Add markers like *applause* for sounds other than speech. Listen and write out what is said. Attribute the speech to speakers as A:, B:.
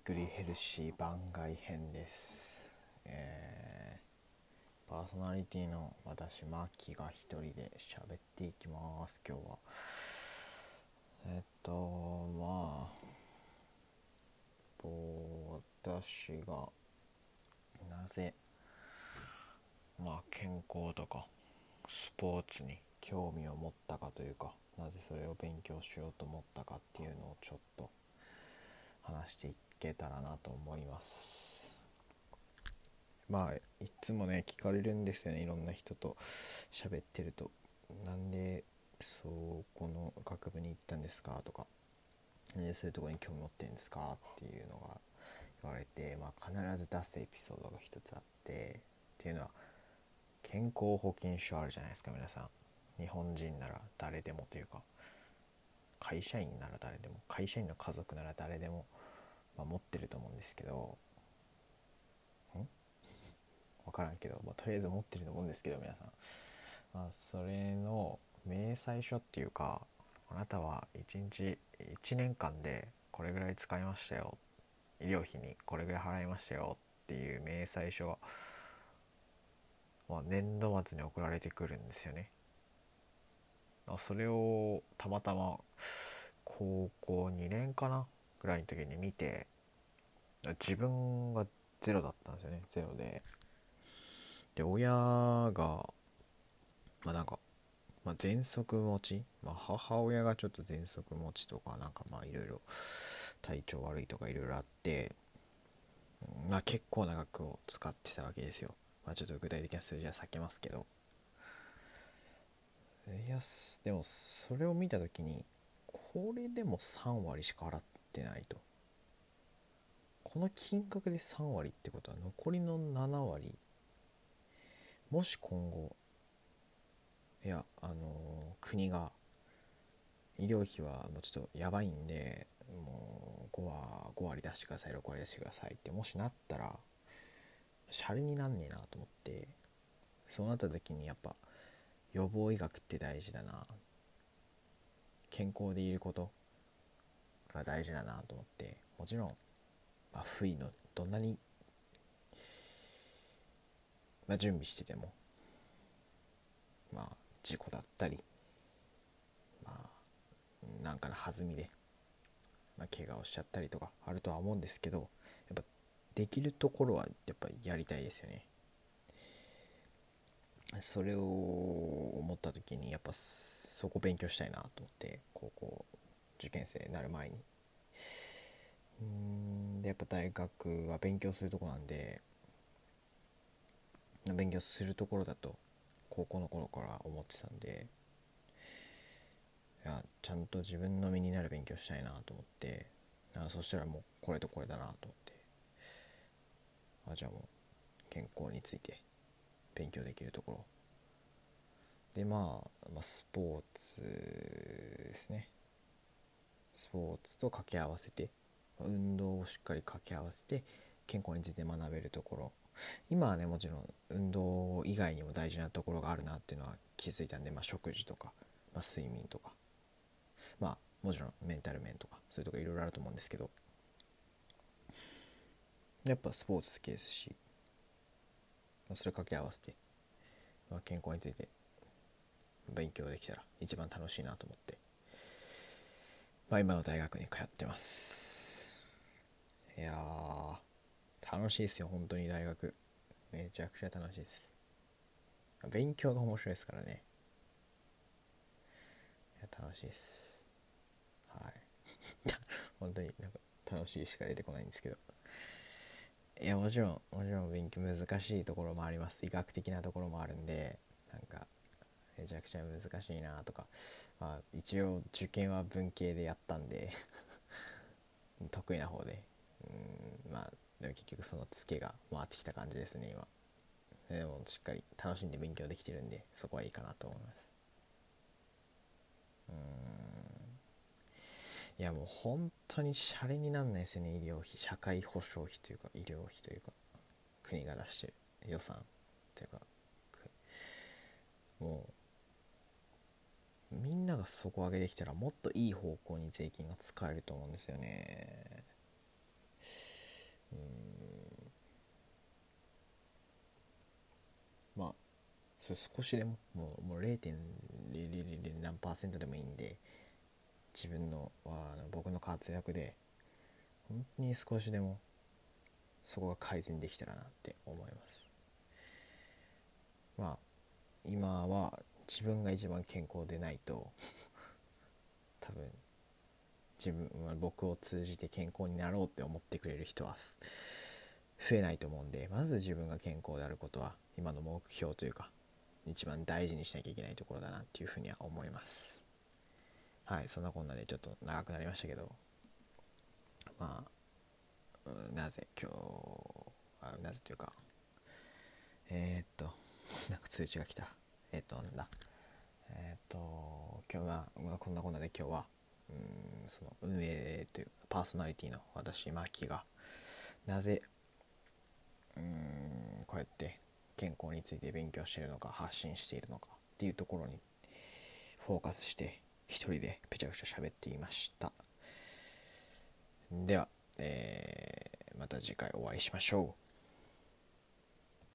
A: ークリーヘルシー番外編です、えーパーソナリティの私マッキーが一人で喋っていきます今日は。えっとまあ私がなぜまあ健康とかスポーツに興味を持ったかというかなぜそれを勉強しようと思ったかっていうのをちょっと話していけたらなと思います。まあいつもね聞かれるんですよね。いろんな人と喋ってると。なんでそうこの学部に行ったんですかとか。なんでそういうとこに興味持ってるんですかっていうのが言われて、まあ、必ず出すエピソードが一つあって。っていうのは健康保険証あるじゃないですか皆さん。日本人なら誰でもというか。会社員なら誰でも。会社員の家族なら誰でも、まあ、持ってると思うんですけど。ん？分からんけど、まあ、とりあえず持ってると思うんですけど皆さん、まあ、それの明細書っていうかあなたは1日1年間でこれぐらい使いましたよ。医療費にこれぐらい払いましたよ。っていう明細書が、まあ、年度末に送られてくるんですよね。それをたまたま高校2年かなぐらいの時に見て自分がゼロだったんですよね。ゼロで。で親がまあなんか、まあ、喘息持ち、まあ、母親がちょっと喘息持ちとかなんかまあいろいろ体調悪いとかいろいろあってまあ結構な額を使ってたわけですよ。まあちょっと具体的な数字は避けますけど。いやでもそれを見た時にこれでも3割しか払ってないと。この金額で3割ってことは残りの7割。もし今後いやあの国が医療費はもうちょっとやばいんでもう 5, は5割出してください6割出してくださいってもしなったらシャレになんねえなと思ってそうなった時にやっぱ予防医学って大事だな。健康でいること。が大事だなと思ってもちろん、まあ、不意のどんなに、まあ、準備しててもまあ事故だったりまあなんかの弾みで、まあ、怪我をしちゃったりとかあるとは思うんですけどやっぱできるところはやっぱやりたいですよね。それを思った時にやっぱそこ勉強したいなと思って高校験生になる前に。うんでやっぱ大学は勉強するとこなんで勉強するところだと高校の頃から思ってたんでいやちゃんと自分の身になる勉強したいなと思ってあそしたらもうこれとこれだなと思ってあじゃあもう健康について勉強できるところ。で、まあ、まあスポーツですね。スポーツと掛け合わせて運動をしっかり掛け合わせて健康について学べるところ。今はねもちろん運動以外にも大事なところがあるなっていうのは気づいたんで、まあ、食事とか、まあ、睡眠とかまあもちろんメンタル面とかそういうとこいろいろあると思うんですけどやっぱスポーツ好きですしそれ掛け合わせて、まあ、健康について勉強できたら一番楽しいなと思って、まあ、今の大学に通ってます。いや楽しいですよ本当に大学。めちゃくちゃ楽しいです。勉強が面白いですからね。いや楽しいです。はい。*laughs* 本当になんか楽しいしか出てこないんですけど。いやもちろんもちろん勉強難しいところもあります。医学的なところもあるんでなんかめちゃくちゃ難しいなとか、まあ、一応受験は文系でやったんで *laughs* 得意な方で。うんまあでも結局そのツケが回ってきた感じですね今。でもしっかり楽しんで勉強できてるんでそこはいいかなと思います。うん。いやもう本当にシャレになんないですよね医療費。社会保障費というか医療費というか。国が出してる予算というか。もうみんなが底上げできたらもっといい方向に税金が使えると思うんですよね。うん。まあそれ少しでももうもう0.00何パーセントでもいいんで自分のあの僕の活躍で本当に少しでもそこが改善できたらなって思います。まあ今は自分が一番健康でないと *laughs* 多分自分は僕を通じて健康になろうって思ってくれる人は増えないと思うんでまず自分が健康であることは今の目標というか一番大事にしなきゃいけないところだなっていうふうには思います。はいそんなこんなでちょっと長くなりましたけどまあなぜ今日あなぜというかえー、っとなんか通知が来た。えー、っとなんだ。えー、と今日は、まあ、こんなこんなで今日はうんその運営というパーソナリティの私マキがなぜうんこうやって健康について勉強しているのか発信しているのかっていうところにフォーカスして一人でぺちゃくちゃ喋っていました。では、えー、また次回お会いしましょう。